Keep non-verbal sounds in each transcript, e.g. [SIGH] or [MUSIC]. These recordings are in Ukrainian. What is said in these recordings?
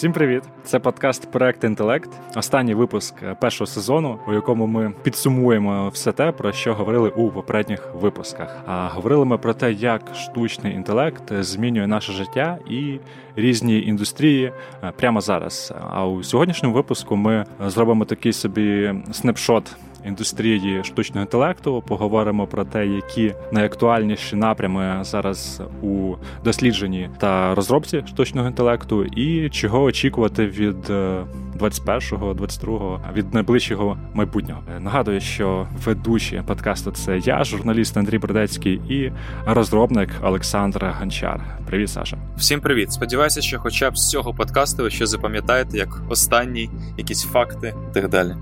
Всім привіт! Це подкаст Проект Інтелект. Останній випуск першого сезону, у якому ми підсумуємо все те, про що говорили у попередніх випусках. А говорили ми про те, як штучний інтелект змінює наше життя і різні індустрії е, прямо зараз. А у сьогоднішньому випуску ми зробимо такий собі снапшот індустрії штучного інтелекту. Поговоримо про те, які найактуальніші напрями зараз у дослідженні та розробці штучного інтелекту, і чого очікувати від 21-го, е, 22-го, від найближчого майбутнього. Е, нагадую, що ведучі подкасту це я, журналіст Андрій Бродецький і розробник Олександр Гончар. Привіт, Саша. Всім привіт. Сподіваюся, що, хоча б з цього подкасту, ви ще запам'ятаєте як останній якісь факти і так далі.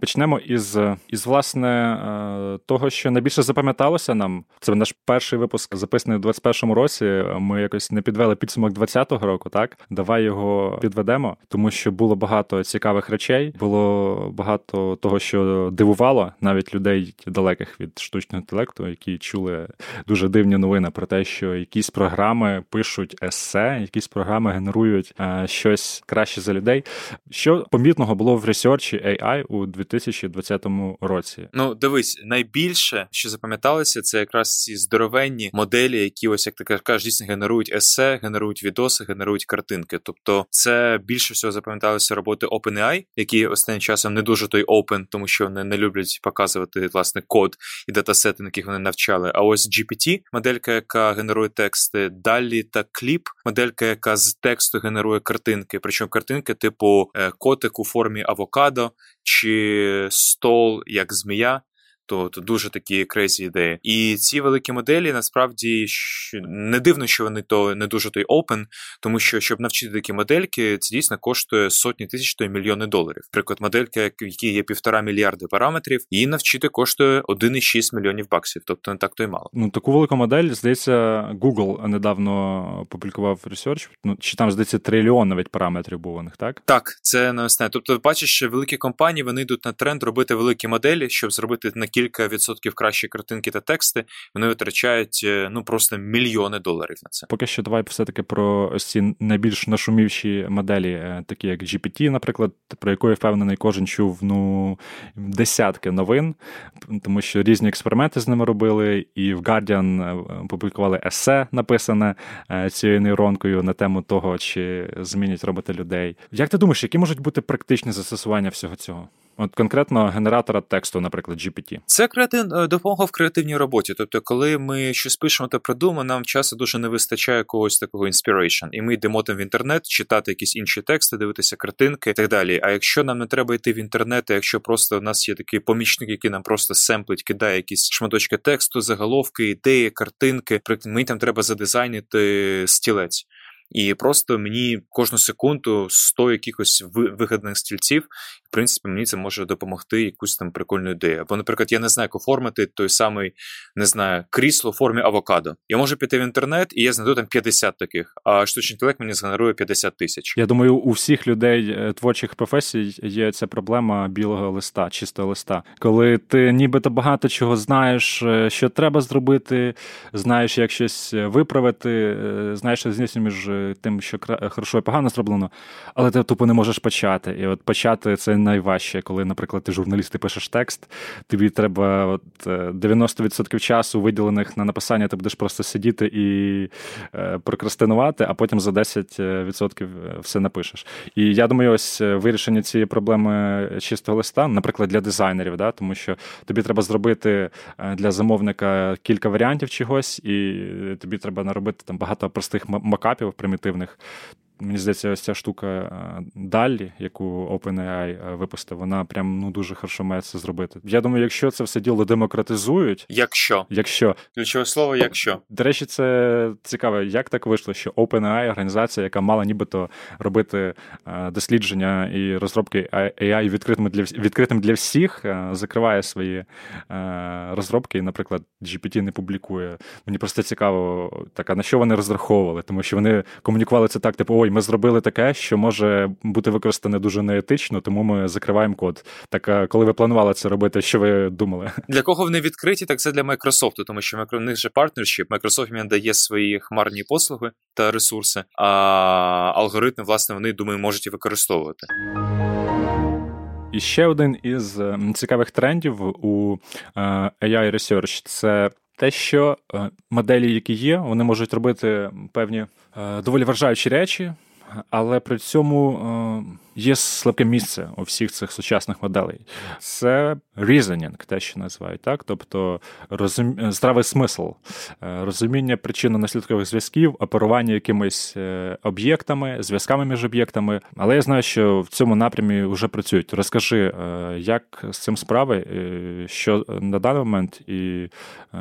Почнемо із із власне е, того, що найбільше запам'яталося нам. Це наш перший випуск записаний у 21-му році. Ми якось не підвели підсумок 20-го року. Так, давай його підведемо, тому що було багато цікавих речей, було багато того, що дивувало навіть людей далеких від штучного інтелекту, які чули дуже дивні новини про те, що якісь програми пишуть есе, якісь програми генерують е, щось краще за людей. Що помітного було в ресерчі AI у 2000 2020 році. Ну, дивись, найбільше, що запам'яталося, це якраз ці здоровенні моделі, які ось як ти кажеш, дійсно генерують есе, генерують відоси, генерують картинки. Тобто, це більше всього запам'яталося роботи OpenAI, які останнім часом не дуже той open, тому що вони не люблять показувати власне код і датасети, на яких вони навчали. А ось GPT, моделька, яка генерує тексти, далі та кліп, моделька, яка з тексту генерує картинки. Причому картинки, типу е, котик у формі авокадо чи стол як змія то то дуже такі крейзі ідеї. І ці великі моделі насправді не дивно, що вони то не дуже той open, тому що щоб навчити такі модельки, це дійсно коштує сотні тисяч то й мільйони доларів. Наприклад, моделька, в якій є півтора мільярди параметрів, її навчити коштує 1,6 мільйонів баксів, тобто не так то й мало. Ну таку велику модель здається, Google недавно публікував ресерч. Ну чи там здається трильйон навіть параметрів був у них, так? Так, це не основне. Тобто, бачиш, що великі компанії вони йдуть на тренд робити великі моделі, щоб зробити на кілька відсотків кращі картинки та тексти, вони витрачають е, ну просто мільйони доларів на це. Поки що давай все-таки про ось ці найбільш нашумівші моделі, е, такі як GPT, наприклад, про яку я впевнений, кожен чув ну десятки новин, тому що різні експерименти з ними робили, і в Guardian е, публікували есе, написане цією нейронкою на тему того, чи змінять роботи людей. Як ти думаєш, які можуть бути практичні застосування всього цього? От конкретно генератора тексту, наприклад, GPT. Це е, допомога в креативній роботі. Тобто, коли ми щось пишемо та придумаємо, нам часу дуже не вистачає когось такого inspiration. І ми йдемо там в інтернет, читати якісь інші тексти, дивитися картинки і так далі. А якщо нам не треба йти в інтернет, а якщо просто в нас є такий помічник, який нам просто семплить, кидає якісь шматочки тексту, заголовки, ідеї, картинки, мені там треба задизайнити стілець. І просто мені кожну секунду 100 якихось вигаданих стільців, в принципі, мені це може допомогти якусь там прикольну ідею. Або, наприклад, я не знаю, як оформити той самий, не знаю, крісло в формі авокадо. Я можу піти в інтернет, і я знайду там 50 таких, а штучний інтелект мені згенерує 50 тисяч. Я думаю, у всіх людей е, творчих професій є ця проблема білого листа, чистого листа, коли ти нібито багато чого знаєш, е, що треба зробити, знаєш, як щось е, виправити, знаєш різницю між тим, що хорошо і погано зроблено, але ти тупо не можеш почати. І от почати це найважче, коли, наприклад, ти журналіст ти пишеш текст, тобі треба от 90% е, часу виділених на написання, ти будеш просто сидіти і е, прокрастинувати, а потім за 10% е, все напишеш. І я думаю, ось вирішення цієї проблеми чистого листа, наприклад, для дизайнерів, да, тому що тобі треба зробити для замовника кілька варіантів чогось, і тобі треба наробити там багато простих макапів примітивних. Мені здається, ось ця штука е, далі, яку OpenAI е, випустив, вона прям ну дуже хорошо має це зробити. Я думаю, якщо це все діло демократизують, якщо якщо ключове слово, якщо до речі, це цікаво, як так вийшло, що OpenAI, організація, яка мала нібито робити е, дослідження і розробки AI відкритими для відкритим для всіх, закриває свої розробки, і, наприклад, GPT не публікує. Мені просто цікаво, так, а на що вони розраховували, тому що вони комунікували це так, типу, ой ми зробили таке, що може бути використане дуже неетично, тому ми закриваємо код. Так коли ви планували це робити, що ви думали? [LAUGHS] Для кого вони відкриті, так це для Microsoft, тому що в них же партнершіп, Microsoft він дає свої хмарні послуги та ресурси, а алгоритми, власне, вони думаю, можуть і використовувати. І ще один із цікавих трендів у AI Research – це те, що моделі, які є, вони можуть робити певні доволі вражаючі речі, але при цьому є слабке місце у всіх цих сучасних моделей. Це reasoning, те, що називають, так? Тобто розум... здравий смисл, е, розуміння причинно-наслідкових зв'язків, оперування якимись е, об'єктами, зв'язками між об'єктами. Але я знаю, що в цьому напрямі вже працюють. Розкажи, е, як з цим справи, що на даний момент і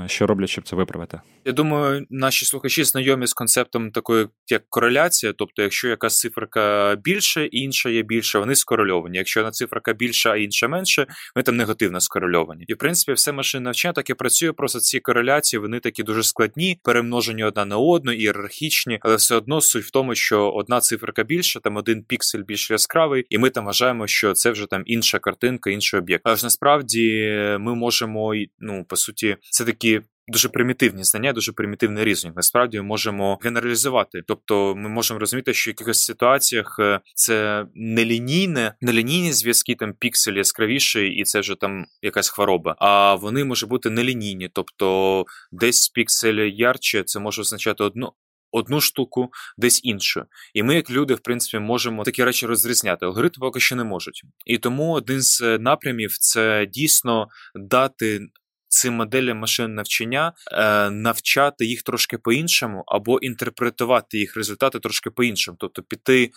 що роблять, щоб це виправити? Я думаю, наші слухачі знайомі з концептом такої як кореляція, тобто, якщо якась циферка більше, інша є більше, вони скорельовані. Якщо на циферка більша, а інша менше, вони там негативно скорельовані. І в принципі, все машинне навчання так і працює. Просто ці кореляції вони такі дуже складні, перемножені одна на одну, ієрархічні, але все одно суть в тому, що одна циферка більша, там один піксель більш яскравий, і ми там вважаємо, що це вже там інша картинка, інший об'єкт. Але ж насправді ми можемо ну по суті, це такі дуже примітивні знання, дуже примітивний різник. Насправді ми можемо генералізувати. Тобто, ми можемо розуміти, що в якихось ситуаціях е, це нелінійне, нелінійні зв'язки, там піксель яскравіший, і це вже там якась хвороба. А вони можуть бути нелінійні, тобто десь піксель ярче, це може означати одну. Одну штуку, десь іншу. І ми, як люди, в принципі, можемо такі речі розрізняти. Алгоритми поки що не можуть. І тому один з напрямів це дійсно дати цим моделям машин навчання е, навчати їх трошки по-іншому, або інтерпретувати їх результати трошки по-іншому, тобто піти.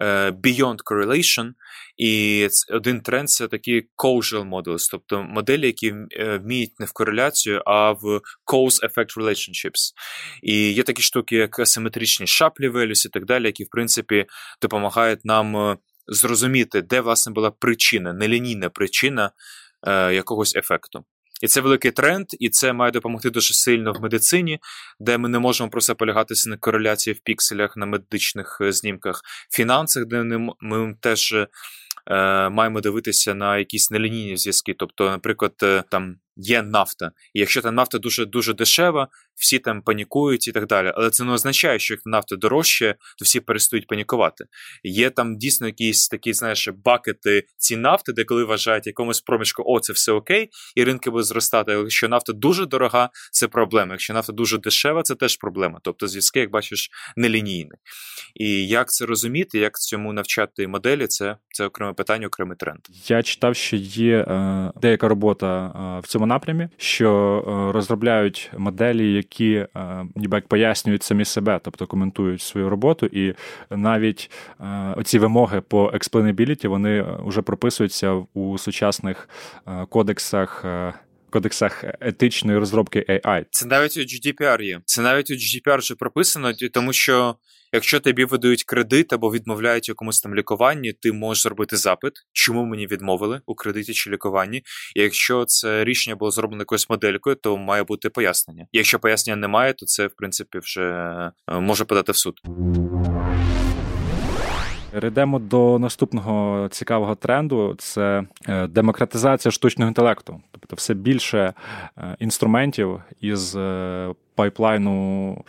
Е, beyond correlation, і один тренд це такі causal models, тобто моделі, які е, вміють не в кореляцію, а в cause-effect relationships. І є такі штуки, як асиметричні шаплі values і так далі, які, в принципі, допомагають нам е, зрозуміти, де власне була причина, нелінійна причина якогось ефекту. І це великий тренд, і це має допомогти дуже сильно в медицині, де ми не можемо просто полягатися на кореляції в пікселях на медичних е, знімках, фінансах, де ми теж е, маємо дивитися на якісь нелінійні зв'язки. Тобто, наприклад, е, там є нафта, і якщо та нафта дуже дуже дешева, всі там панікують і так далі. Але це не означає, що як нафта дорожче, то всі перестають панікувати. Є там дійсно якісь такі, знаєш, бакети ці нафти, де коли вважають якомусь проміжку, о, це все окей, і ринки будуть зростати. Але якщо нафта дуже дорога, це проблема. Якщо нафта дуже дешева, це теж проблема. Тобто зв'язки, як бачиш, нелінійні. І як це розуміти, як цьому навчати моделі, це це окреме питання, окремий тренд. Я читав, що є е, деяка робота е, в цьому напрямі, що е, розробляють моделі, які е, ніби як пояснюють самі себе, тобто коментують свою роботу, і навіть е, оці вимоги по explainability, вони вже прописуються у сучасних кодексах. Кодексах етичної розробки AI. Це навіть у GDPR є. Це навіть у GDPR вже прописано, тому що Якщо тобі видають кредит або відмовляють якомусь там лікуванні, ти можеш зробити запит, чому мені відмовили у кредиті чи лікуванні. І якщо це рішення було зроблено якоюсь моделькою, то має бути пояснення. Якщо пояснення немає, то це в принципі вже е, може подати в суд. Перейдемо до наступного цікавого тренду: це е, демократизація штучного інтелекту. Тобто, все більше е, інструментів із пайплайну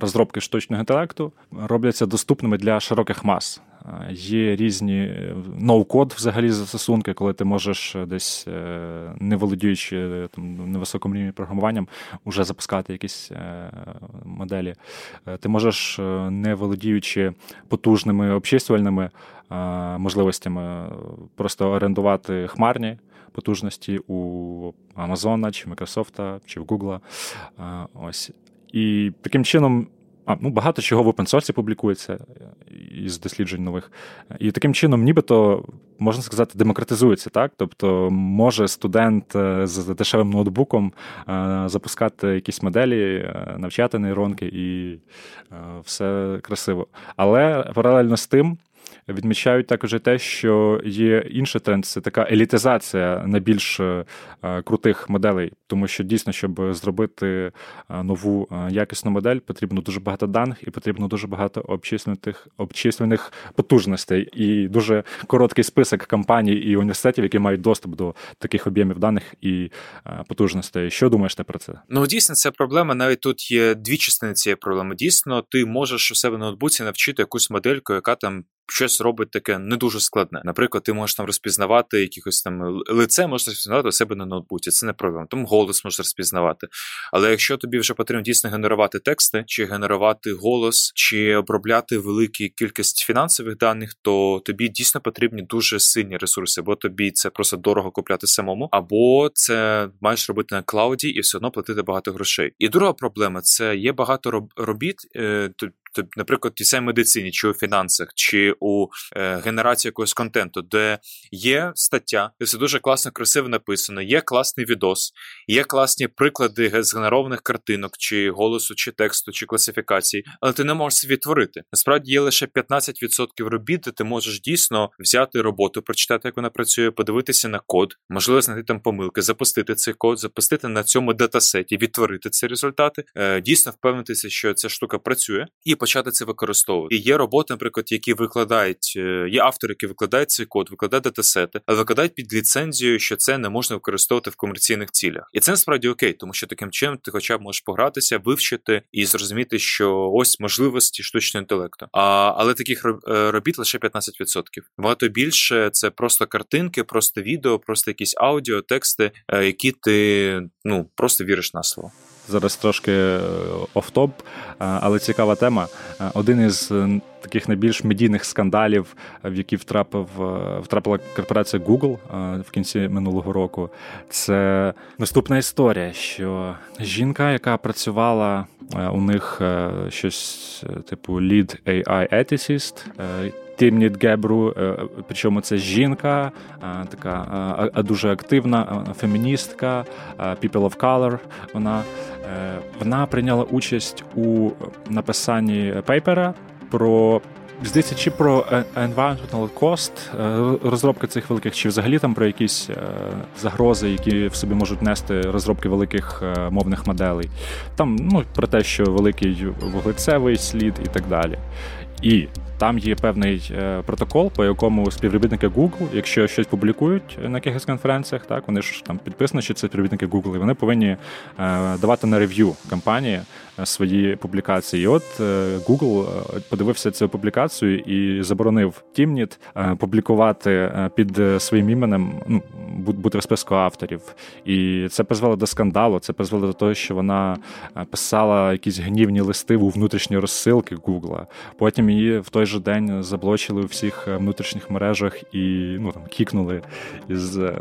розробки штучного інтелекту робляться доступними для широких мас. Є різні ноу-код взагалі застосунки, коли ти можеш десь е, не володіючи там невисокому рівні програмуванням, вже запускати якісь е, моделі. Е, ти можеш, не володіючи потужними обчислювальними можливостями, просто орендувати хмарні потужності у Амазона, чи Microsoft, чи в Google. Ось. І таким чином. А, ну, Багато чого в опенсорсі публікується із досліджень нових. І таким чином, нібито, можна сказати, демократизується, так? Тобто може студент е, з дешевим ноутбуком е, запускати якісь моделі, е, навчати нейронки і все красиво. Але паралельно з тим відмічають також те, що є інший тренд це така елітизація на більш е, крутих моделей, тому що дійсно, щоб зробити нову якісну модель, потрібно дуже багато даних і потрібно дуже багато обчислених обчислених потужностей і дуже короткий список компаній і університетів, які мають доступ до таких об'ємів даних і потужностей. Що думаєш ти про це? Ну дійсно, це проблема. Навіть тут є дві частини цієї проблеми. Дійсно, ти можеш у себе на ноутбуці навчити якусь модельку, яка там щось робить таке не дуже складне. Наприклад, ти можеш там розпізнавати якихось там лице, можеш розпізнавати у себе на ноутбуці. Це не проблема. Тому голос можеш розпізнавати. Але якщо тобі вже потрібно дійсно генерувати тексти, чи генерувати голос, чи обробляти велику кількість фінансових даних, то тобі дійсно потрібні дуже сильні ресурси, бо тобі це просто дорого купляти самому, або це маєш робити на клауді і все одно платити багато грошей. І друга проблема це є багато робіт. Наприклад, в цій медицині, чи у фінансах, чи у е, генерації якогось контенту, де є стаття, де все дуже класно, красиво написано, є класний відос, є класні приклади згенерованих картинок, чи голосу, чи тексту, чи класифікації, але ти не можеш це відтворити. Насправді є лише 15% робіт, де ти можеш дійсно взяти роботу, прочитати, як вона працює, подивитися на код, можливо, знайти там помилки, запустити цей код, запустити на цьому датасеті, відтворити ці результати, е, дійсно впевнитися, що ця штука працює, і почати це використовувати. І є роботи, наприклад, які викладають, е, є автори, які викладають цей код, викладають датасети, але викладають під ліцензією, що це не можна використовувати в комерційних цілях. І це насправді окей, тому що таким чином ти, хоча б можеш погратися, вивчити і зрозуміти, що ось можливості штучного інтелекту. А, Але таких е, робіт лише 15%. Багато більше це просто картинки, просто відео, просто якісь аудіо, тексти, е, які ти ну просто віриш на слово. Зараз трошки е, офтоп, е, але цікава тема. Е, один із таких найбільш медійних скандалів, в які втрапив втрапила корпорація Google в кінці минулого року. Це наступна історія, що жінка, яка працювала у них щось типу lead AI ethicist, Тімніт Гебру, е, причому це жінка, е, така а дуже активна феміністка, People of Color. Вона вона прийняла участь у написанні пейпера про. Здається, чи про environmental cost розробки цих великих, чи взагалі там про якісь загрози, які в собі можуть нести розробки великих мовних моделей. Там ну, про те, що великий вуглецевий слід і так далі. І там є певний е, протокол, по якому співробітники Google, якщо щось публікують на якихось конференціях, так вони ж там підписано, що це співробітники Google, і вони повинні е, давати на рев'ю компанії е, свої публікації. І от Google подивився цю публікацію і заборонив Тімніт публікувати під своїм іменем, ну бути в списку авторів. І це призвело до скандалу. Це призвело до того, що вона писала якісь гнівні листи у внутрішні розсилки Google. Потім її в той же день заблочили у всіх е, внутрішніх мережах і ну там кікнули із е,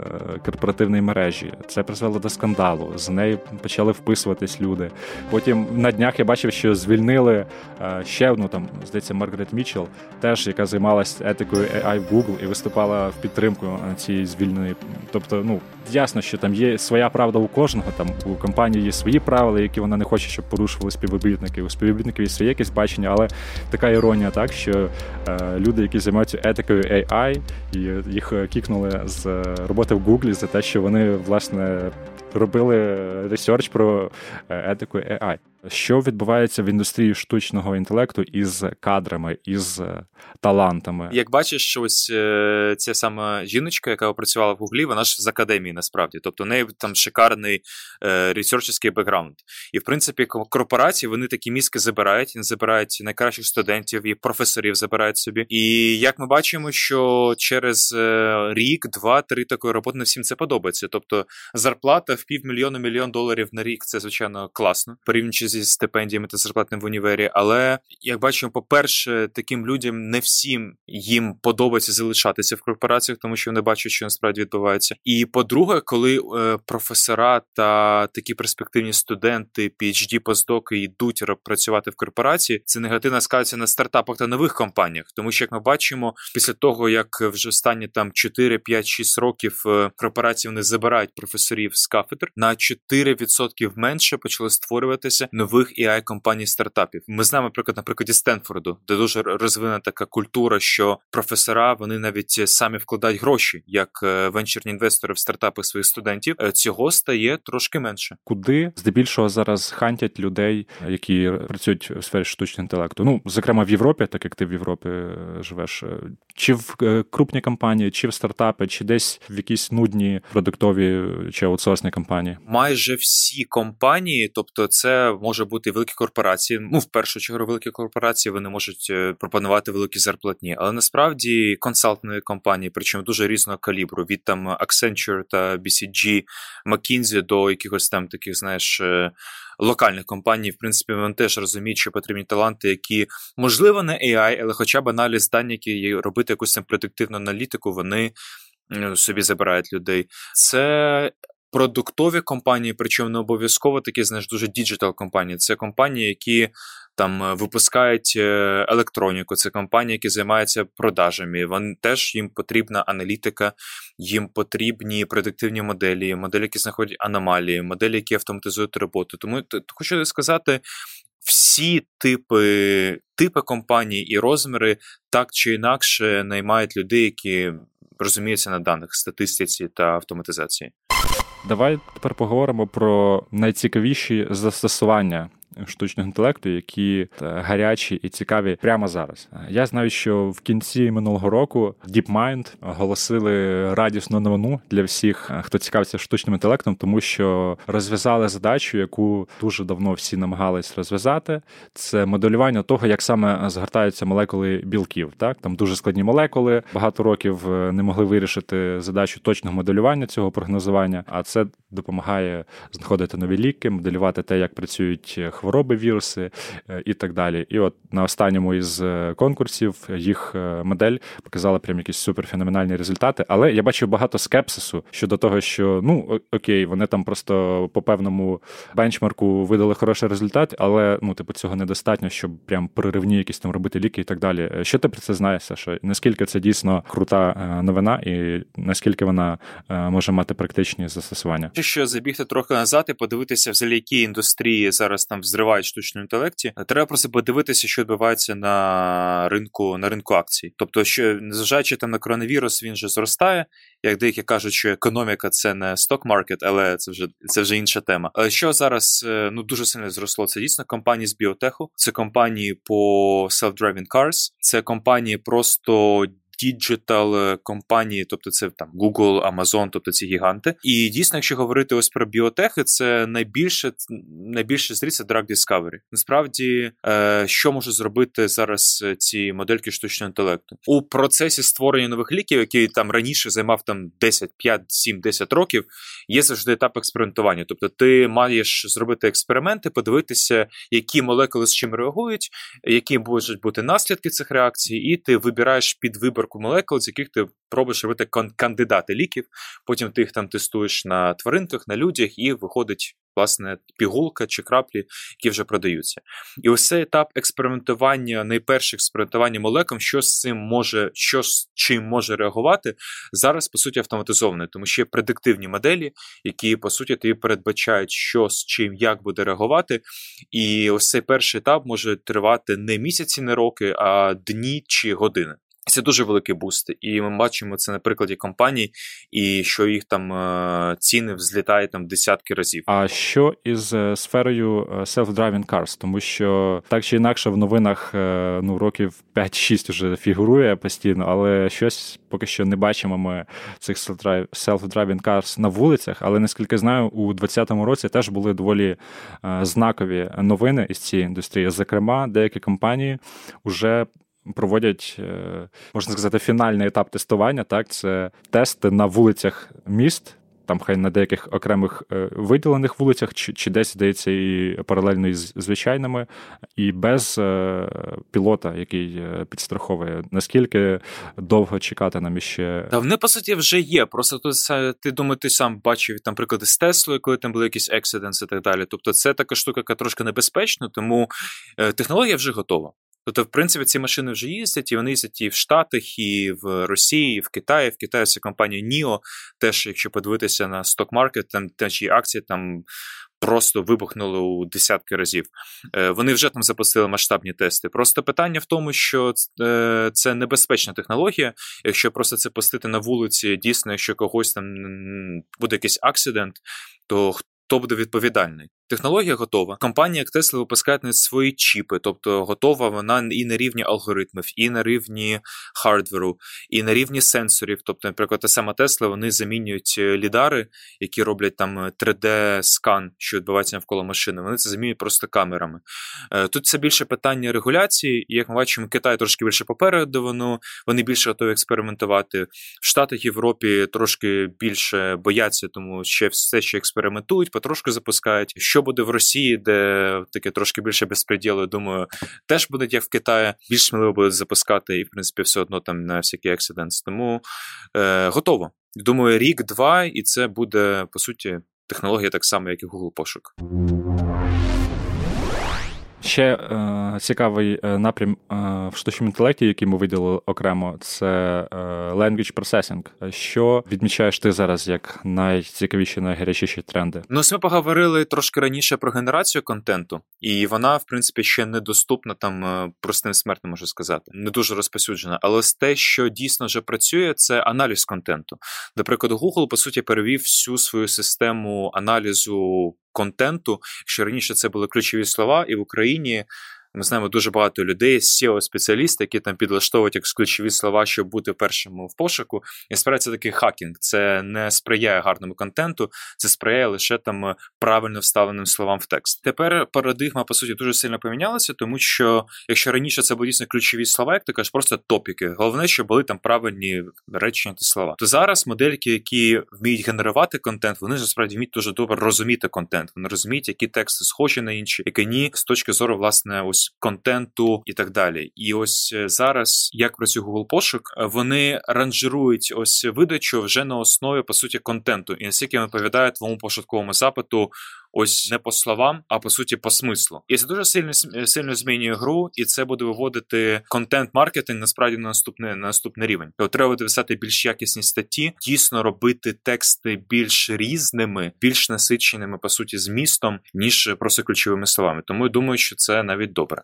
корпоративної мережі. Це призвело до скандалу. З нею почали вписуватись люди. Потім на днях я бачив, що звільнили е, ще одну там, здається, Маргарет Мічел, теж яка займалася етикою AI в Google і виступала в підтримку цієї звільненої. Тобто, ну ясно, що там є своя правда у кожного. Там у компанії є свої правила, які вона не хоче, щоб порушували співробітники. У співробітників є своє якесь бачення, але така іронія, так що е, люди, які займаються етикою AI, і їх кікнули з роботи в Гуглі за те, що вони власне робили ресерч про е, етику AI. Що відбувається в індустрії штучного інтелекту із кадрами, із е, талантами? Як бачиш, що ось е, ця сама жіночка, яка працювала в Гуглі, вона ж з академії насправді, тобто в неї там шикарний е, ресерчерський бекграунд. І в принципі, корпорації вони такі мізки забирають, вони забирають найкращих студентів і професорів забирають собі. І як ми бачимо, що через рік, два-три такої роботи не всім це подобається. Тобто зарплата в півмільйона мільйон доларів на рік це звичайно класно, порівнюючи зі стипендіями та зарплатним в універі. Але як бачимо, по-перше, таким людям не всім їм подобається залишатися в корпораціях, тому що вони бачать, що насправді відбувається. І по-друге, коли е, професора та такі перспективні студенти, PhD, постдоки йдуть працювати в корпорації, це негативно скажеться на стартапах та нових компаніях, тому що як ми бачимо, після того як вже останні там 4, 5, 6 років е, корпорації вони забирають професорів з кафедр, на 4% менше почали створюватися нових ai компаній стартапів. Ми знаємо, наприклад, на прикладі Стенфорду, де дуже розвинена така культура, що професора вони навіть самі вкладають гроші як е, венчурні інвестори в стартапи своїх студентів. Е, цього стає трошки менше. Куди здебільшого зараз хантять людей, які працюють в сфері штучного інтелекту? Ну зокрема в Європі, так як ти в Європі живеш, чи в крупні компанії, чи в стартапи, чи десь в якісь нудні продуктові чи аутсорсні компанії? Майже всі компанії, тобто, це може бути великі корпорації. Ну, в першу чергу, великі корпорації вони можуть е, пропонувати великі зарплатні, але насправді консалтингові компанії, причому дуже різного калібру, від там Accenture та BCG, McKinsey до якихось там таких, знаєш. Е, локальних компаній, в принципі, вони теж розуміють, що потрібні таланти, які, можливо, не AI, але хоча б аналізу дані, які робити якусь там предиктивну аналітику, вони собі забирають людей. Це продуктові компанії, причому не обов'язково такі, знаєш, дуже діджитал компанії. Це компанії, які там е, випускають е, електроніку, це компанії, які займаються продажами. Вони теж їм потрібна аналітика, їм потрібні предиктивні моделі, моделі, які знаходять аномалії, моделі, які автоматизують роботу. Тому хочу сказати. Всі типи типи компаній і розміри так чи інакше наймають людей, які розуміються на даних статистиці та автоматизації. Давай тепер поговоримо про найцікавіші застосування штучного інтелекту, які е, гарячі і цікаві прямо зараз. Я знаю, що в кінці минулого року DeepMind оголосили радісну новину для всіх, е, хто цікавиться штучним інтелектом, тому що розв'язали задачу, яку дуже давно всі намагались розв'язати. Це моделювання того, як саме згортаються молекули білків. Так там дуже складні молекули. Багато років е, не могли вирішити задачу точного моделювання цього прогнозування, а це допомагає знаходити нові ліки, моделювати те, як працюють хвороби, віруси е, і так далі. І от на останньому із е, конкурсів їх е, модель показала прям якісь суперфеноменальні результати. Але я бачив багато скепсису щодо того, що ну окей, вони там просто по певному бенчмарку видали хороший результат, але ну, типу, цього недостатньо, щоб прям проривні якісь там робити ліки і так далі. Що ти про це знаєш, Саша? Наскільки це дійсно крута новина, і наскільки вона може мати практичні застосування? Що забігти трохи назад і подивитися, взагалі, які індустрії зараз там зривають штучному інтелекті, треба просто подивитися, що відбувається на ринку на ринку акцій. Тобто, що незважаючи там на коронавірус, він же зростає. Як деякі кажуть, що економіка це не сток-маркет, але це вже це вже інша тема. Але що зараз е, ну дуже сильно зросло? Це дійсно компанії з біотеху, це компанії по self-driving cars, це компанії просто діджитал е, компанії, тобто це там Google, Amazon, тобто ці гіганти. І дійсно, якщо говорити ось про біотехи, це найбільше найбільше зріс цей Drug Discovery. Насправді, е, що може зробити зараз е, ці модельки штучного інтелекту у процесі створення нових ліків, який там раніше займав там 10, 5, 7, 10 років. Є завжди етап експериментування. Тобто, ти маєш зробити експерименти, подивитися, які молекули з чим реагують, які можуть бути наслідки цих реакцій, і ти вибираєш під вибір молекул, з яких ти пробуєш робити кандидати ліків. Потім ти їх там тестуєш на тваринках, на людях, і виходить. Власне, пігулка чи краплі, які вже продаються. І ось цей етап експериментування, найперше експериментування молеком, що з цим може, що з чим може реагувати, зараз, по суті, автоматизоване, тому що є предиктивні моделі, які, по суті, тобі передбачають, що з чим, як буде реагувати. І ось цей перший етап може тривати не місяці, не роки, а дні чи години. Це дуже великий буст, і ми бачимо це на прикладі компаній, і що їх там е, ціни взлітають там десятки разів. А що із е, сферою е, self-driving cars? Тому що так чи інакше в новинах ну років 5-6 вже фігурує постійно, але щось поки що не бачимо ми цих self-driving cars на вулицях. Але наскільки знаю, у 2020 році теж були доволі знакові новини із цієї індустрії. Зокрема, деякі компанії вже проводять, е, можна сказати, фінальний етап тестування. Так, це тести на вулицях міст. Там хай на деяких окремих е, виділених вулицях, чи чи десь здається, і паралельно із звичайними, і без е, пілота, який підстраховує. Наскільки довго чекати нам іще? Та вони по суті вже є. Просто тут ти думаю, ти сам бачив там приклади з Теслою, коли там були якісь ексиденси і так далі. Тобто, це така штука, яка трошки небезпечна, тому технологія вже готова. Тобто, в принципі, ці машини вже їздять, і вони їздять і в Штатах, і в Росії, і в Китаї. В Китаї це компанія NIO. Теж, якщо подивитися на сток-маркет, там теж акції там просто вибухнули у десятки разів. Е, вони вже там запустили масштабні тести. Просто питання в тому, що е, це небезпечна технологія. Якщо просто це пустити на вулиці, дійсно, якщо когось там буде якийсь акцидент, то хто буде відповідальний? Технологія готова. Компанія як Tesla випускає навіть свої чіпи, тобто готова вона і на рівні алгоритмів, і на рівні хардверу, і на рівні сенсорів. Тобто, наприклад, та сама Tesla, вони замінюють е, лідари, які роблять там 3D-скан, е, що відбувається навколо машини. Вони це замінюють просто камерами. Е, тут це більше питання регуляції, і як ми бачимо, Китай трошки більше попереду, воно, вони більше готові експериментувати. В Штатах Європі трошки більше бояться, тому ще все ще експериментують, потрошки запускають. Що буде в Росії, де таке трошки більше безпреділу, думаю, теж будуть як в Китаї, більш сміливо будуть запускати, і в принципі все одно там на всякі ексиденс. Тому е, готово. Думаю, рік-два, і це буде по суті технологія так само, як і Google пошук. Ще е, цікавий е, напрям е, в штучному інтелекті, який ми виділили окремо, це е, language processing. Що відмічаєш ти зараз як найцікавіші, найгарячіші тренди? Ну, ми поговорили трошки раніше про генерацію контенту, і вона, в принципі, ще недоступна там е, простим смертним, можу сказати, не дуже розпосюджена. Але те, що дійсно вже працює, це аналіз контенту. До прикладу, Google, по суті, перевів всю свою систему аналізу контенту. Що раніше це були ключові слова, і в Україні ми знаємо дуже багато людей, seo спеціалісти які там підлаштовують як ключові слова, щоб бути першими в пошуку. І справді це такий хакінг. Це не сприяє гарному контенту, це сприяє лише там правильно вставленим словам в текст. Тепер парадигма, по суті, дуже сильно помінялася, тому що якщо раніше це були дійсно ключові слова, як ти кажеш, просто топіки. Головне, щоб були там правильні речення та слова. То зараз модельки, які вміють генерувати контент, вони ж справді вміють дуже добре розуміти контент. Вони розуміють, які тексти схожі на інші, які ні, з точки зору власне ось якогось контенту і так далі. І ось е, зараз, як працює Google пошук, е, вони ранжирують ось видачу вже на основі по суті контенту. І наскільки відповідає твоєму пошуковому запиту. Ось не по словам, а по суті по смислу. І це дуже сильно сильно змінює гру, і це буде виводити контент-маркетинг насправді на наступний на наступний рівень. Тобто треба буде писати більш якісні статті, дійсно робити тексти більш різними, більш насиченими по суті змістом, ніж просто ключовими словами. Тому я думаю, що це навіть добре.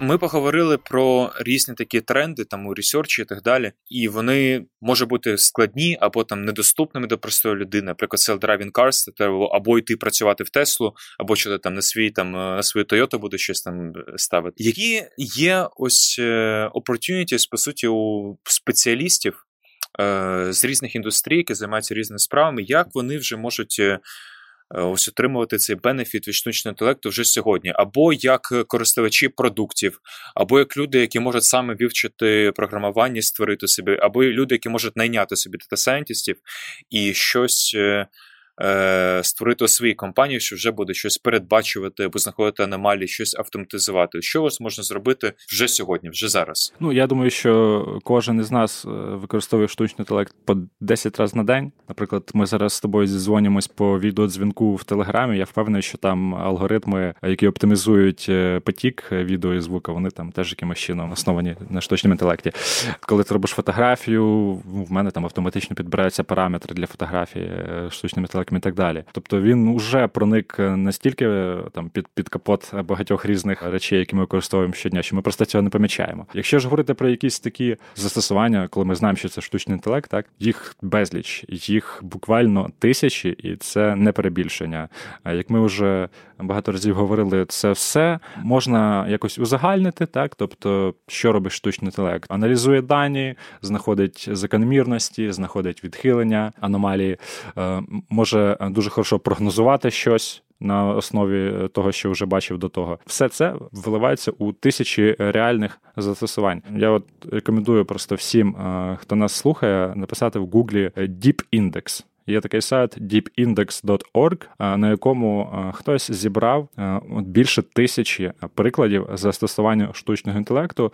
Ми поговорили про різні такі тренди там у ресерчі і так далі, і вони можуть бути складні або там недоступними до простої людини. Наприклад, self-driving cars, треба або йти працювати в Теслу, або що там на свій там на свою Toyota буде щось там ставити. Які є ось е, opportunities, по суті, у спеціалістів е, з різних індустрій, які займаються різними справами, як вони вже можуть. Е, Е, ось отримувати цей бенефіт від штучного інтелекту вже сьогодні, або як користувачі продуктів, або як люди, які можуть саме вивчити програмування, створити собі, або люди, які можуть найняти собі дата-сайентістів і щось е, е, створити свої компанії, що вже буде щось передбачувати або знаходити аномалії, щось автоматизувати. Що ось можна зробити вже сьогодні, вже зараз? Ну я думаю, що кожен із нас е, використовує штучний інтелект по 10 разів на день. Наприклад, ми зараз з тобою зізвонимось по відеодзвінку в Телеграмі. Я впевнений, що там алгоритми, які оптимізують е, потік відео і звука, вони там теж якимось чином основані на штучному інтелекті. Коли ти робиш фотографію, в мене там автоматично підбираються параметри для фотографії е, штучним інтелектом і так далі. Тобто він вже проник настільки там під під капот багатьох різних речей, які ми використовуємо щодня, що ми просто цього не помічаємо. Якщо ж говорити про якісь такі застосування, коли ми знаємо, що це штучний інтелект, так їх безліч, їх буквально тисячі, і це не перебільшення. Як ми вже багато разів говорили, це все можна якось узагальнити, так тобто, що робить штучний інтелект? Аналізує дані, знаходить закономірності, знаходить відхилення, аномалії, е, може дуже хорошо прогнозувати щось. На основі того, що вже бачив до того, все це виливається у тисячі реальних застосувань. Я от рекомендую просто всім, е, хто нас слухає, написати в Гуглі Deep Index. Є такий сайт deepindex.org, на якому хтось зібрав більше тисячі прикладів застосування штучного інтелекту.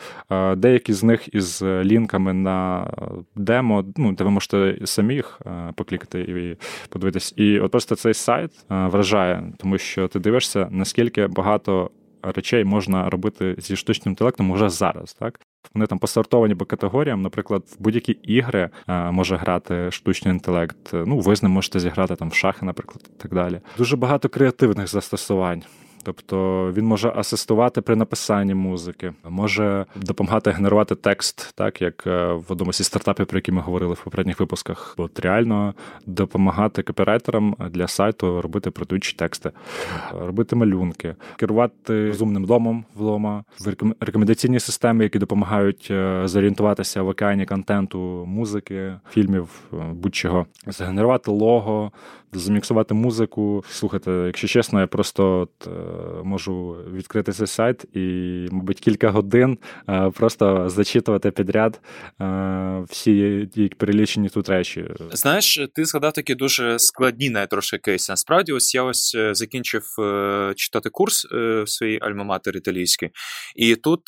Деякі з них із лінками на демо, ну де ви можете самі їх поклікати і подивитись. І от просто цей сайт вражає, тому що ти дивишся, наскільки багато речей можна робити зі штучним інтелектом уже зараз, так Вони там посортовані по категоріям. Наприклад, в будь-які ігри може грати штучний інтелект. Ну, ви з ним можете зіграти там в шахи, наприклад, і так далі. Дуже багато креативних застосувань. Тобто він може асистувати при написанні музики, може допомагати генерувати текст, так як е, в одному зі стартапів, про які ми говорили в попередніх випусках. От реально допомагати копірайтерам для сайту робити продуючі тексти, робити малюнки, керувати розумним домом влома, рекомендаційні системи, які допомагають е, зорієнтуватися в океані контенту, музики, фільмів, е, будь-чого, згенерувати лого, заміксувати музику. Слухайте, якщо чесно, я просто можу відкрити цей сайт і, мабуть, кілька годин е, просто зачитувати підряд е, всі ті перелічені тут речі. Знаєш, ти згадав такі дуже складні навіть трошки кейси. Насправді, ось я ось е, закінчив читати курс в своїй альма-матері італійській, і тут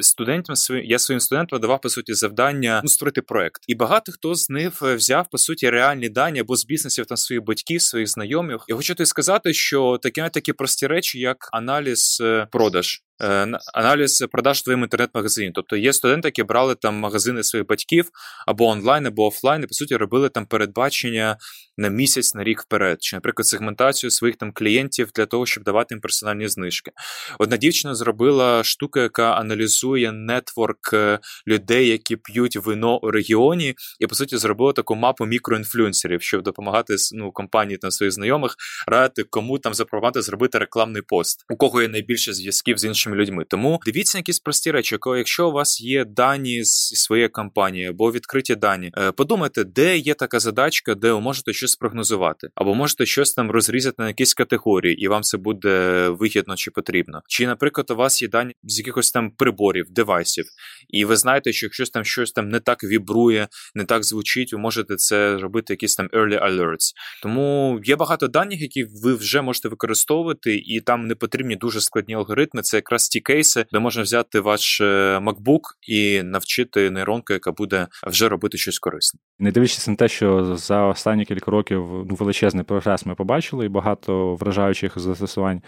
студентам я своїм студентам давав по суті завдання ну, створити проект. І багато хто з них взяв по суті реальні дані або з бізнесів там своїх батьків, своїх знайомих. Я хочу тобі сказати, що такі такі прості речі, як аналіз е, продаж. Е, аналіз продаж в твоєму інтернет-магазині. Тобто є студенти, які брали там магазини своїх батьків або онлайн, або офлайн, і по суті робили там передбачення на місяць, на рік вперед, чи, наприклад, сегментацію своїх там клієнтів для того, щоб давати їм персональні знижки. Одна дівчина зробила штуку, яка аналізує нетворк е, людей, які п'ють вино у регіоні, і по суті зробила таку мапу мікроінфлюенсерів, щоб допомагати ну, компанії там своїх знайомих радити, кому там запропонувати зробити рекламний пост, у кого є найбільше зв'язків з іншими людьми. Тому дивіться якісь прості речі, якщо у вас є дані з своєї компанії або відкриті дані, е, подумайте, де є така задачка, де ви можете щось спрогнозувати, або можете щось там розрізати на якісь категорії, і вам це буде вигідно чи потрібно. Чи, наприклад, у вас є дані з якихось там приборів, девайсів, і ви знаєте, що якщо там щось там не так вібрує, не так звучить, ви можете це робити, якісь там early alerts. Тому є багато даних, які ви вже можете використовувати, і там не потрібні дуже складні алгоритми. Це якраз ті кейси, де можна взяти ваш е, MacBook і навчити нейронку, яка буде вже робити щось корисне. Не дивлячись на те, що за останні кілька років ну, величезний прогрес ми побачили, і багато вражаючих застосувань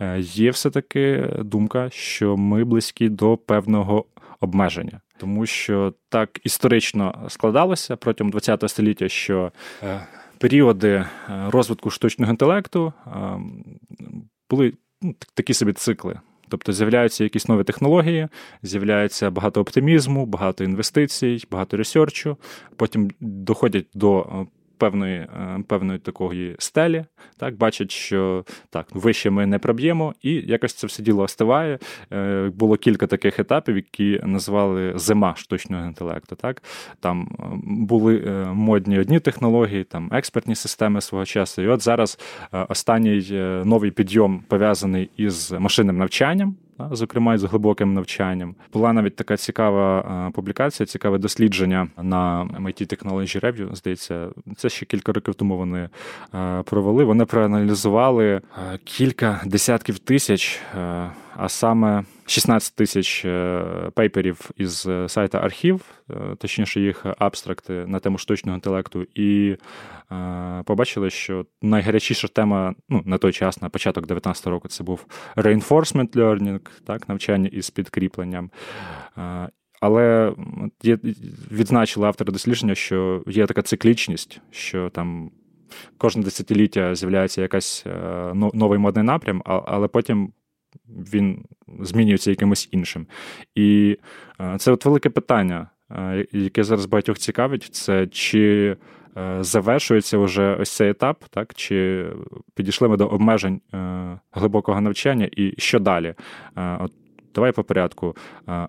е, є все таки думка, що ми близькі до певного обмеження. Тому що так історично складалося протягом ХХ століття, що е, періоди розвитку штучного інтелекту були ну, такі собі цикли. Тобто з'являються якісь нові технології, з'являється багато оптимізму, багато інвестицій, багато ресерчу. Потім доходять до е, певної е, певної такої стелі, так бачать, що так вище ми не проб'ємо, і якось це все діло остиває. Е, було кілька таких етапів, які назвали зима штучного інтелекту. Так там е, були модні одні технології, там експертні системи свого часу. І от зараз останній новий підйом пов'язаний із машинним навчанням зокрема і з глибоким навчанням. Була навіть така цікава е, публікація, цікаве дослідження на MIT Technology Review, Здається, це ще кілька років тому вони е, провели. Вони проаналізували е, кілька десятків тисяч, а саме 16 тисяч пейперів із сайта архів, точніше їх абстракти на тему штучного інтелекту, і побачили, що найгарячіша тема ну, на той час, на початок 19 року, це був reinforcement learning, так, навчання із підкріпленням. Але відзначили автори дослідження, що є така циклічність, що там кожне десятиліття з'являється якась е, новий модний напрям, але потім він змінюється якимось іншим. І е, це от велике питання, е, яке зараз багатьох цікавить, це чи Е, завершується вже ось цей етап, так чи підійшли ми до обмежень глибокого навчання, і що далі? От Давай по порядку.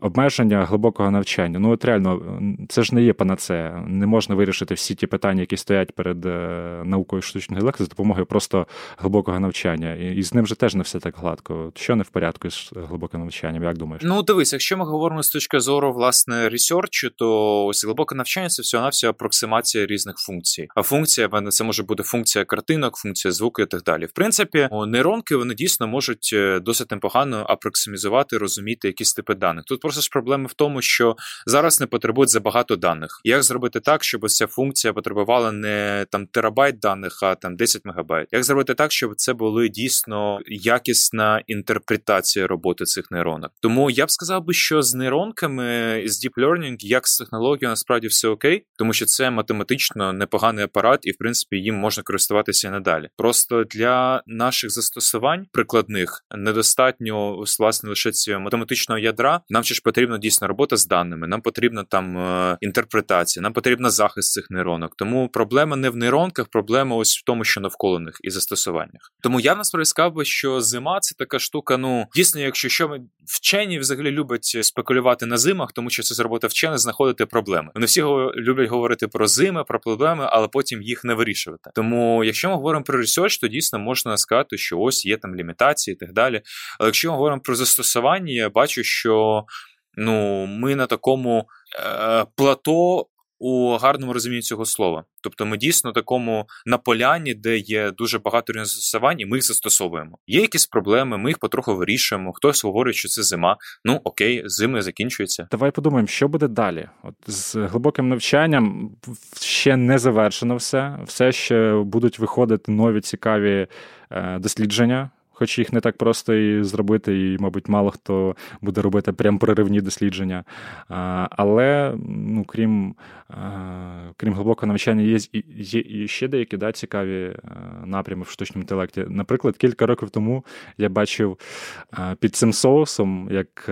Обмеження глибокого навчання. Ну, от реально, це ж не є панацея. Не можна вирішити всі ті питання, які стоять перед е, наукою штучного інтелекту, за допомогою просто глибокого навчання. І з ним же теж не все так гладко. Що не в порядку з глибоким навчанням? Як думаєш? Ну, дивись, якщо ми говоримо з точки зору власне ресерчу, то ось глибоке навчання це всього навсього апроксимація різних функцій. А функція це може бути функція картинок, функція звуку і так далі. В принципі, нейронки вони дійсно можуть е, досить непогано апроксимізувати розуміння розуміти якісь типи даних. Тут просто ж проблема в тому, що зараз не потребують забагато даних. Як зробити так, щоб ця функція потребувала не там терабайт даних, а там 10 мегабайт? Як зробити так, щоб це були дійсно якісна інтерпретація роботи цих нейронок? Тому я б сказав би, що з нейронками з Deep Learning, як з технологією, насправді все окей, тому що це математично непоганий апарат, і в принципі їм можна користуватися надалі. Просто для наших застосувань прикладних недостатньо власне лише цього математичного ядра. Нам ще ж потрібна дійсно робота з даними. Нам потрібна там е, інтерпретація, нам потрібна захист цих нейронок. Тому проблема не в нейронках, проблема ось в тому, що навколо них і застосуваннях. Тому я насправді сказав би, що зима це така штука. Ну дійсно, якщо що ми вчені взагалі люблять спекулювати на зимах, тому що це робота вчених знаходити проблеми. Вони всі люблять говорити про зими, про проблеми, але потім їх не вирішувати. Тому, якщо ми говоримо про ресерч, то дійсно можна сказати, що ось є там лімітації і так далі. Але якщо ми говоримо про застосування, я бачу, що ну ми на такому е, плато у гарному розумінні цього слова. Тобто ми дійсно такому на поляні, де є дуже багато застосувань, і ми їх застосовуємо. Є якісь проблеми, ми їх потроху вирішуємо. Хтось говорить, що це зима. Ну окей, зими закінчується. Давай подумаємо, що буде далі. От з глибоким навчанням ще не завершено все. Все ще будуть виходити нові цікаві е, дослідження хоч їх не так просто і зробити, і, мабуть, мало хто буде робити прям проривні дослідження. Але ну, крім крім глибокого навчання, є є і ще деякі да, цікаві напрями в штучному інтелекті. Наприклад, кілька років тому я бачив під цим соусом як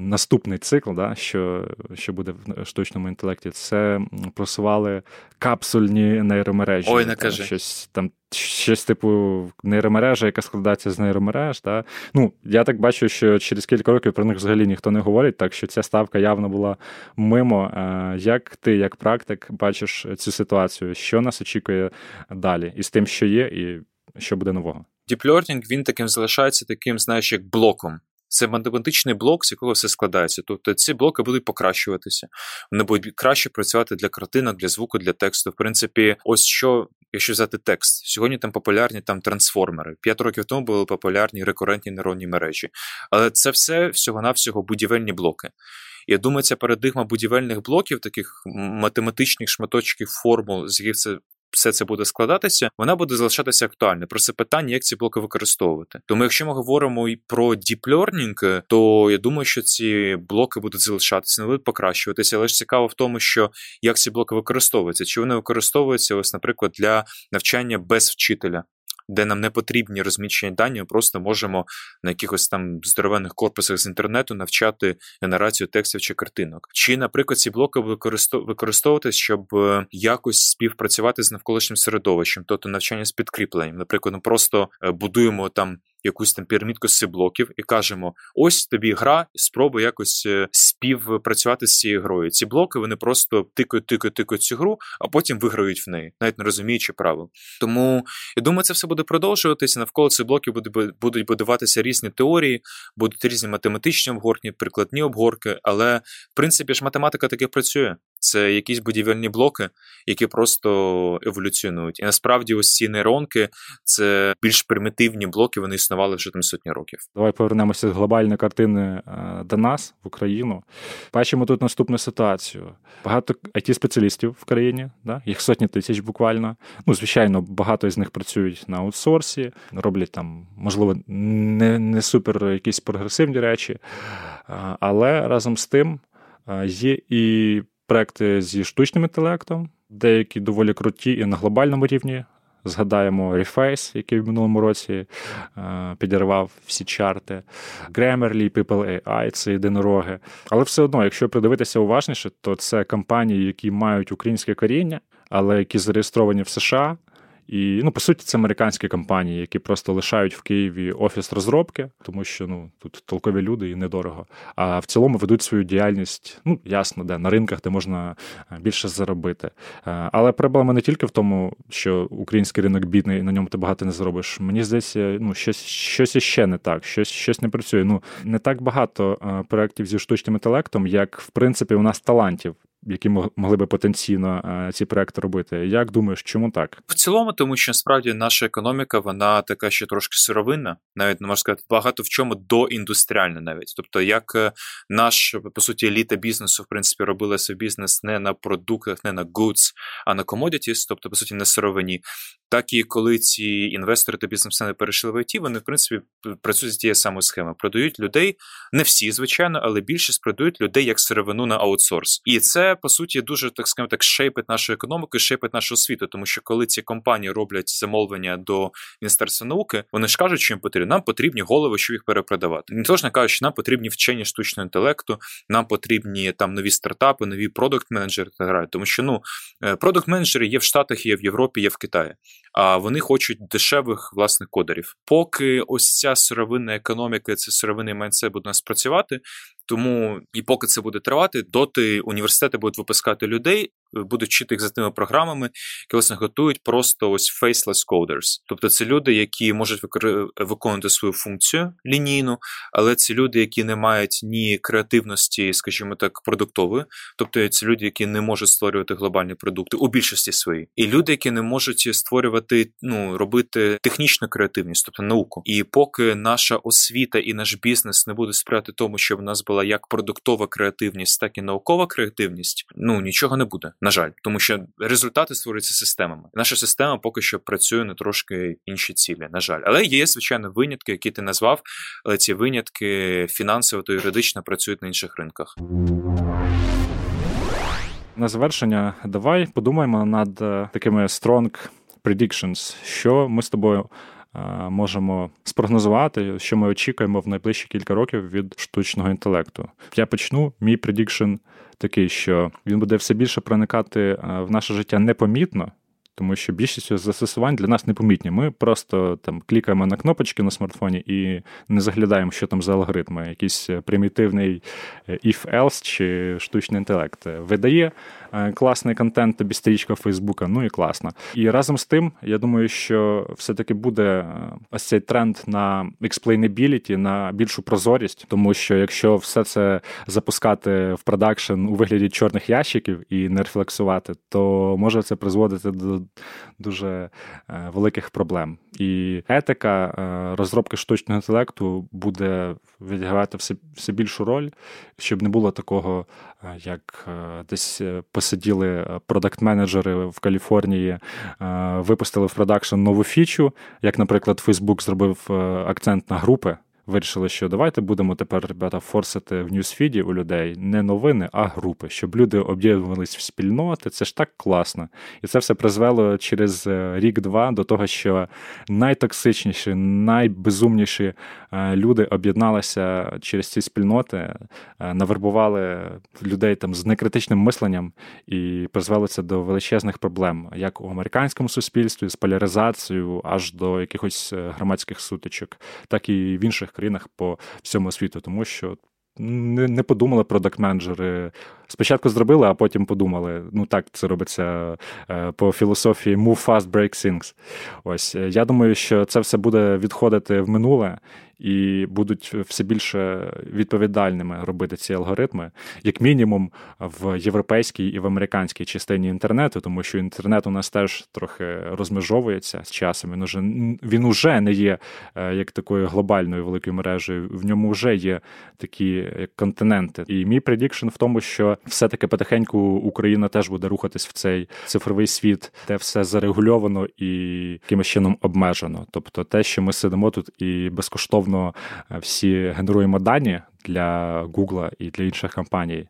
наступний цикл, да, що що буде в штучному інтелекті, це просували капсульні нейромережі. Ой, не кажи. Щось там щось типу нейромережа, яка складається з нейромереж. Та? Ну, Я так бачу, що через кілька років про них взагалі ніхто не говорить, так що ця ставка явно була мимо. Як ти, як практик, бачиш цю ситуацію? Що нас очікує далі? І з тим, що є, і що буде нового? Діплернінг він таким залишається таким, знаєш, як блоком. Це математичний блок, з якого все складається. Тобто ці блоки будуть покращуватися, вони будуть краще працювати для картинок, для звуку, для тексту. В принципі, ось що, якщо взяти текст, сьогодні там популярні там трансформери. П'ять років тому були популярні рекурентні нейронні мережі. Але це все всього-навсього будівельні блоки. Я думаю, ця парадигма будівельних блоків, таких математичних шматочків формул, з яких це все це буде складатися, вона буде залишатися актуальною. Про це питання, як ці блоки використовувати. Тому, якщо ми говоримо і про learning, то я думаю, що ці блоки будуть залишатися, не будуть покращуватися. Але ж цікаво в тому, що як ці блоки використовуються, чи вони використовуються, ось, наприклад, для навчання без вчителя де нам не потрібні розміщені дані, ми просто можемо на якихось там здоровенних корпусах з інтернету навчати генерацію текстів чи картинок. Чи, наприклад, ці блоки використовувати, щоб е, якось співпрацювати з навколишнім середовищем, тобто навчання з підкріпленням. Наприклад, ми просто е, будуємо там якусь там пірамідку з блоків і кажемо: ось тобі гра, спробуй якось е, співпрацювати з цією грою. Ці блоки вони просто тикають, тикають, тикають цю гру, а потім виграють в неї, навіть не розуміючи правил. Тому я думаю, це все буде продовжуватися. Навколо цих блоків будуть будуватися різні теорії, будуть різні математичні обгорки, прикладні обгорки, але в принципі ж математика таки працює це якісь будівельні блоки, які просто еволюціонують. І насправді, ось ці нейронки це більш примітивні блоки, вони існували вже там сотні років. Давай повернемося з глобальної картини е, до нас в Україну. Бачимо тут наступну ситуацію. Багато it спеціалістів в країні, да? їх сотні тисяч буквально. Ну, звичайно, багато з них працюють на аутсорсі, роблять там, можливо, не, не супер якісь прогресивні речі, але разом з тим є і проекти зі штучним інтелектом, деякі доволі круті і на глобальному рівні. Згадаємо Reface, який в минулому році е, підірвав всі чарти, Grammarly, People AI це єдинороги. Але все одно, якщо придивитися уважніше, то це компанії, які мають українське коріння, але які зареєстровані в США. І ну, по суті, це американські компанії, які просто лишають в Києві офіс розробки, тому що ну тут толкові люди і недорого. А в цілому ведуть свою діяльність, ну ясно, де на ринках, де можна е, більше заробити. Е, але проблема не тільки в тому, що український ринок бідний, і на ньому ти багато не заробиш. Мені здається, ну щось щось іще не так, щось щось не працює. Ну не так багато е, проєктів зі штучним інтелектом, як в принципі у нас талантів які могли би потенційно е, ці проекти робити. Як думаєш, чому так? В цілому, тому що насправді наша економіка, вона така ще трошки сировинна, навіть не можна сказати, багато в чому доіндустріальна навіть. Тобто, як е, наш по суті еліта бізнесу, в принципі, робила свій бізнес не на продуктах, не на goods, а на commodities, тобто, по суті, на сировині. Так і коли ці інвестори та бізнесмени перейшли в ІТ, вони в принципі працюють з тією самою схемою. Продають людей, не всі, звичайно, але більшість продають людей як сировину на аутсорс. І це по суті дуже так скажімо так шейпить нашу економіку, шейпить нашу освіту, тому що коли ці компанії роблять замовлення до міністерства науки, вони ж кажуть, що їм потрібно. Нам потрібні голови, щоб їх перепродавати. Не то ж не кажуть, що нам потрібні вчені штучного інтелекту, нам потрібні там нові стартапи, нові продукт менеджери та грають. Тому що ну продукт менеджери є в Штатах, є в Європі, є в Китаї а вони хочуть дешевих власних кодерів. Поки ось ця сировинна економіка, це сировинний майнсет буде нас працювати. Тому і поки це буде тривати, доти університети будуть випускати людей, будуть вчити їх за тими програмами, які власне готують просто ось faceless coders. Тобто це люди, які можуть виконувати свою функцію лінійну, але це люди, які не мають ні креативності, скажімо так, продуктової, тобто це люди, які не можуть створювати глобальні продукти у більшості своїй, і люди, які не можуть створювати, ну робити технічну креативність, тобто науку. І поки наша освіта і наш бізнес не буде сприяти тому, щоб в нас була як продуктова креативність, так і наукова креативність, ну нічого не буде. На жаль, тому що результати створюються системами. Наша система поки що працює на трошки інші цілі. На жаль, але є звичайно винятки, які ти назвав. Але ці винятки фінансово та юридично працюють на інших ринках. На завершення, давай подумаємо над е, такими strong predictions, що ми з тобою е, можемо спрогнозувати, що ми очікуємо в найближчі кілька років від штучного інтелекту. Я почну мій предікшн такий, що він буде все більше проникати е, в наше життя непомітно тому що більшість застосувань для нас непомітні. Ми просто там клікаємо на кнопочки на смартфоні і не заглядаємо, що там за алгоритми. Якийсь е, примітивний е, if-else чи штучний інтелект видає е, класний контент, тобі стрічка Фейсбука, ну і класно. І разом з тим, я думаю, що все-таки буде ось цей тренд на explainability, на більшу прозорість, тому що якщо все це запускати в продакшн у вигляді чорних ящиків і не рефлексувати, то може це призводити до дуже е, великих проблем. І етика е, розробки штучного інтелекту буде відігравати все все більшу роль, щоб не було такого, е, як десь посиділи продакт-менеджери в Каліфорнії, випустили в продакшн нову фічу, як, наприклад, Facebook зробив акцент на групи вирішили, що давайте будемо тепер, ребята, форсити в ньюсфіді у людей не новини, а групи, щоб люди об'єднувались в спільноти. Це ж так класно. І це все призвело через е, рік-два до того, що найтоксичніші, найбезумніші е, люди об'єдналися через ці спільноти, е, навербували людей там з некритичним мисленням і призвело це до величезних проблем, як у американському суспільстві з поляризацією аж до якихось громадських сутичок, так і в інших країнах по всьому світу, тому що не не подумали продакт-менеджери. Спочатку зробили, а потім подумали. Ну так це робиться е, по філософії move fast, break things. Ось я думаю, що це все буде відходити в минуле, і будуть все більше відповідальними робити ці алгоритми, як мінімум в європейській і в американській частині інтернету, тому що інтернет у нас теж трохи розмежовується з часом. Він уже він уже не є е, як такою глобальною великою мережею. В ньому вже є такі як континенти. І мій предікшн в тому, що все-таки потихеньку Україна теж буде рухатись в цей цифровий світ, де все зарегульовано і якимось чином обмежено. Тобто те, що ми сидимо тут і безкоштовно е, всі генеруємо дані для Google і для інших компаній.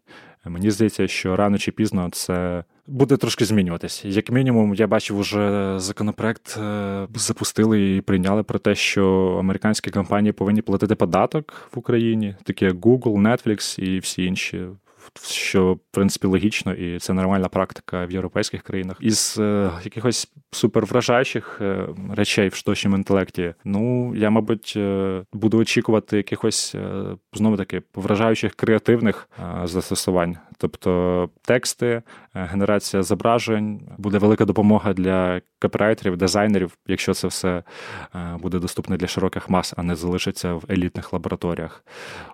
Мені здається, що рано чи пізно це буде трошки змінюватися. Як мінімум, я бачив, уже законопроект е, запустили і прийняли про те, що американські компанії повинні платити податок в Україні, такі як Google, Netflix і всі інші що в принципі логічно, і це нормальна практика в європейських країнах. Із е, якихось супервражаючих е, речей в штучному інтелекті, ну я, мабуть, е, буду очікувати якихось е, знову таки вражаючих креативних е, застосувань. Тобто тексти, е, генерація зображень буде велика допомога для копірайтерів, дизайнерів, якщо це все е, буде доступне для широких мас, а не залишиться в елітних лабораторіях.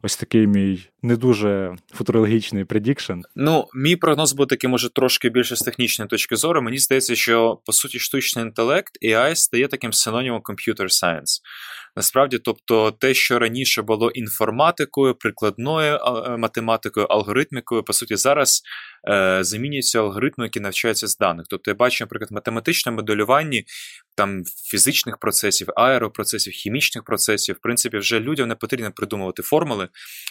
Ось такий мій не дуже футурологічний предікшн. Ну, мій прогноз буде такий, може, трошки більше з технічної точки зору. Мені здається, що по суті штучний інтелект AI стає таким синонімом computer science. Насправді, тобто, те, що раніше було інформатикою, прикладною е, математикою, алгоритмікою, по суті, зараз замінюються алгоритми, які навчаються з даних. Тобто, я бачу, наприклад, математичне моделювання там фізичних процесів, аеропроцесів, хімічних процесів. В принципі, вже людям не потрібно придумувати формули.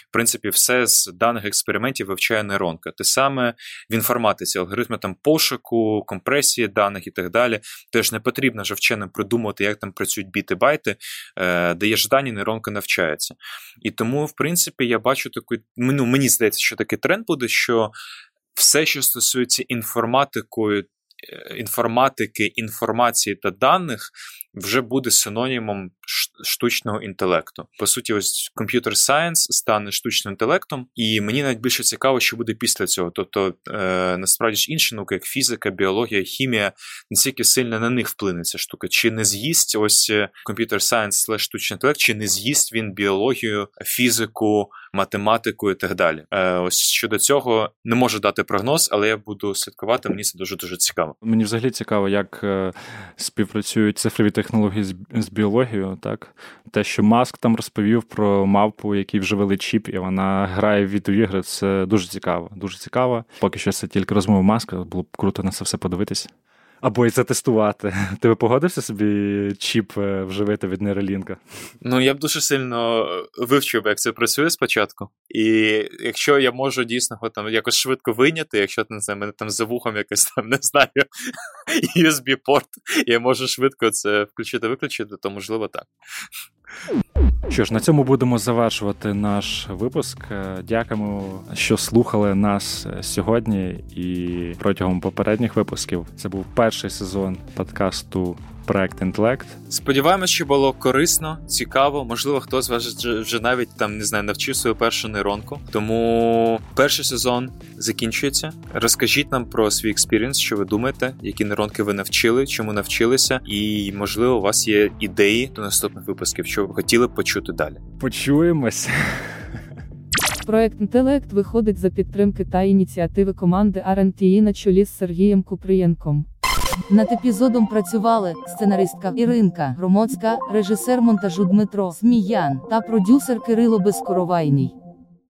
В принципі, все з даних експериментів вивчає нейронка. Те саме в інформатиці, алгоритми там пошуку, компресії даних і так далі. Теж не потрібно вже вченим придумувати, як там працюють біти-байти, е, ж дані, нейронка навчається. І тому, в принципі, я бачу такий, ну, мені здається, що такий тренд буде, що все, що стосується інформатикою Е, інформатики, інформації та даних вже буде синонімом штучного інтелекту. По суті, ось computer science стане штучним інтелектом, і мені навіть більше цікаво, що буде після цього. Тобто, е, насправді ж інші науки, як фізика, біологія, хімія, настільки сильно на них вплине ця штука. Чи не з'їсть ось computer science штучний інтелект, чи не з'їсть він біологію, фізику, математику і так далі. Е, Ось щодо цього не можу дати прогноз, але я буду слідкувати. Мені це дуже дуже цікаво. Мені взагалі цікаво, як е, співпрацюють цифрові технології з, з біологією. Так, те, що Маск там розповів про мавпу, який вживили чіп, і вона грає в відеоігри, це дуже цікаво. Дуже цікаво. Поки що це тільки розмова маска. Було б круто на це все подивитись. Або і затестувати. Ти би погодився собі чіп е, вживити від нейролінка? Ну, я б дуже сильно вивчив, як це працює спочатку. І якщо я можу дійсно там якось швидко вийняти, якщо не знаю, мене там за вухом якось там не знаю, [LAUGHS] USB-порт, я можу швидко це включити-виключити, то можливо так. Що ж, на цьому будемо завершувати наш випуск. Е, дякуємо, що слухали нас е, сьогодні і протягом попередніх випусків. Це був перший сезон подкасту проект інтелект. Сподіваємось, що було корисно, цікаво. Можливо, хтось з вас вже навіть там не знаю, навчив свою першу нейронку. Тому перший сезон закінчується. Розкажіть нам про свій experience, що ви думаєте, які нейронки ви навчили, чому навчилися, і можливо, у вас є ідеї до наступних випусків, що ви хотіли б почути далі. Почуємось. Проект інтелект виходить за підтримки та ініціативи команди RNTI на чолі з Сергієм Купрієнком. Над епізодом працювали сценаристка Іринка Громоцька, режисер монтажу Дмитро Сміян та продюсер Кирило Безкоровайній.